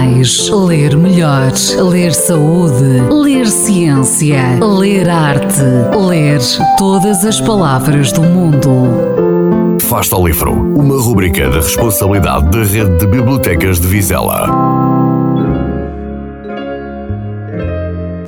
mais, ler melhor, ler saúde, ler ciência, ler arte, ler todas as palavras do mundo. Fasta ao Livro, uma rubrica da responsabilidade da Rede de Bibliotecas de Vizela.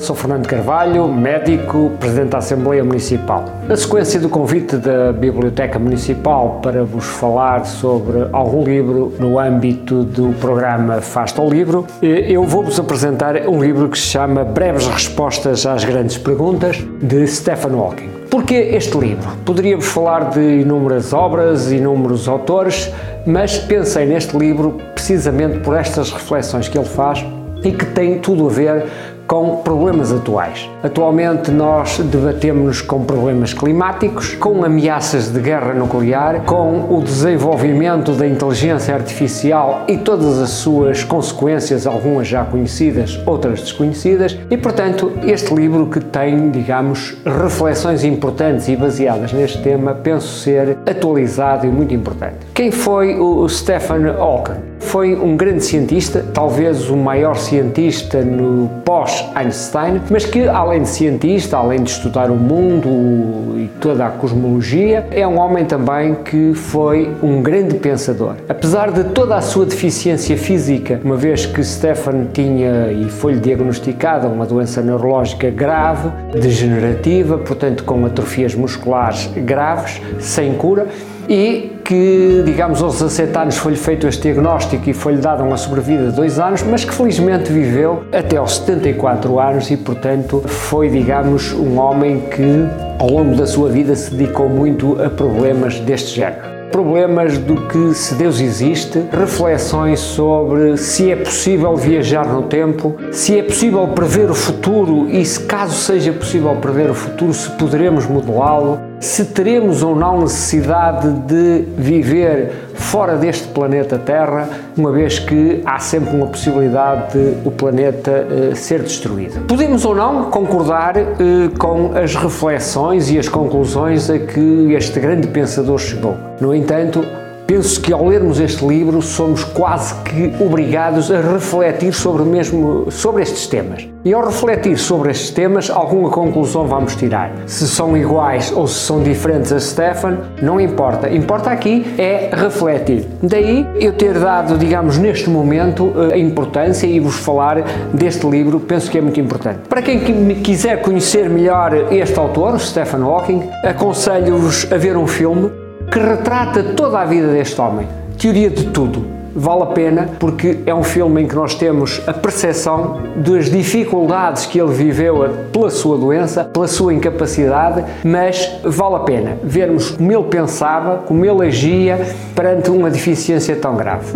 Sou Fernando Carvalho, médico, Presidente da Assembleia Municipal. Na sequência do convite da Biblioteca Municipal para vos falar sobre algum livro no âmbito do programa Fasta ao Livro, eh, eu vou-vos apresentar um livro que se chama Breves Respostas às Grandes Perguntas, de Stephen Hawking. Porquê este livro? Poderíamos falar de inúmeras obras, inúmeros autores, mas pensei neste livro precisamente por estas reflexões que ele faz e que tem tudo a ver com problemas atuais. Atualmente nós debatemos com problemas climáticos, com ameaças de guerra nuclear, com o desenvolvimento da inteligência artificial e todas as suas consequências, algumas já conhecidas, outras desconhecidas, e portanto este livro que tem, digamos, reflexões importantes e baseadas neste tema, penso ser atualizado e muito importante. Quem foi o Stephen Hawking? Foi um grande cientista, talvez o maior cientista no pós-Einstein, mas que, além de cientista, além de estudar o mundo e toda a cosmologia, é um homem também que foi um grande pensador. Apesar de toda a sua deficiência física, uma vez que Stephen tinha e foi-lhe diagnosticada uma doença neurológica grave, degenerativa, portanto com atrofias musculares graves, sem cura, e que, digamos, aos 17 anos foi-lhe feito este diagnóstico e foi-lhe dada uma sobrevida de dois anos, mas que felizmente viveu até aos 74 anos e, portanto, foi, digamos, um homem que ao longo da sua vida se dedicou muito a problemas deste género. Problemas do que se Deus existe, reflexões sobre se é possível viajar no tempo, se é possível prever o futuro e se caso seja possível prever o futuro, se poderemos modelá-lo, se teremos ou não necessidade de viver fora deste planeta Terra, uma vez que há sempre uma possibilidade de o planeta uh, ser destruído. Podemos ou não concordar uh, com as reflexões e as conclusões a que este grande pensador chegou. No entanto, penso que ao lermos este livro somos quase que obrigados a refletir sobre, mesmo, sobre estes temas. E ao refletir sobre estes temas, alguma conclusão vamos tirar. Se são iguais ou se são diferentes a Stefan, não importa. Importa aqui é refletir. Daí eu ter dado, digamos, neste momento, eh, a importância e vos falar deste livro, penso que é muito importante. Para quem quiser conhecer melhor este autor, Stephen Hawking, aconselho-vos a ver um filme que retrata toda a vida deste homem. Teoria de tudo. Vale a pena porque é um filme em que nós temos a percepção das dificuldades que ele viveu pela sua doença, pela sua incapacidade, mas vale a pena vermos como ele pensava, como ele agia perante uma deficiência tão grave.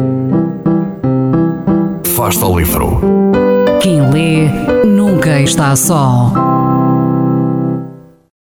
Fasta o livro. Quem lê nunca está só.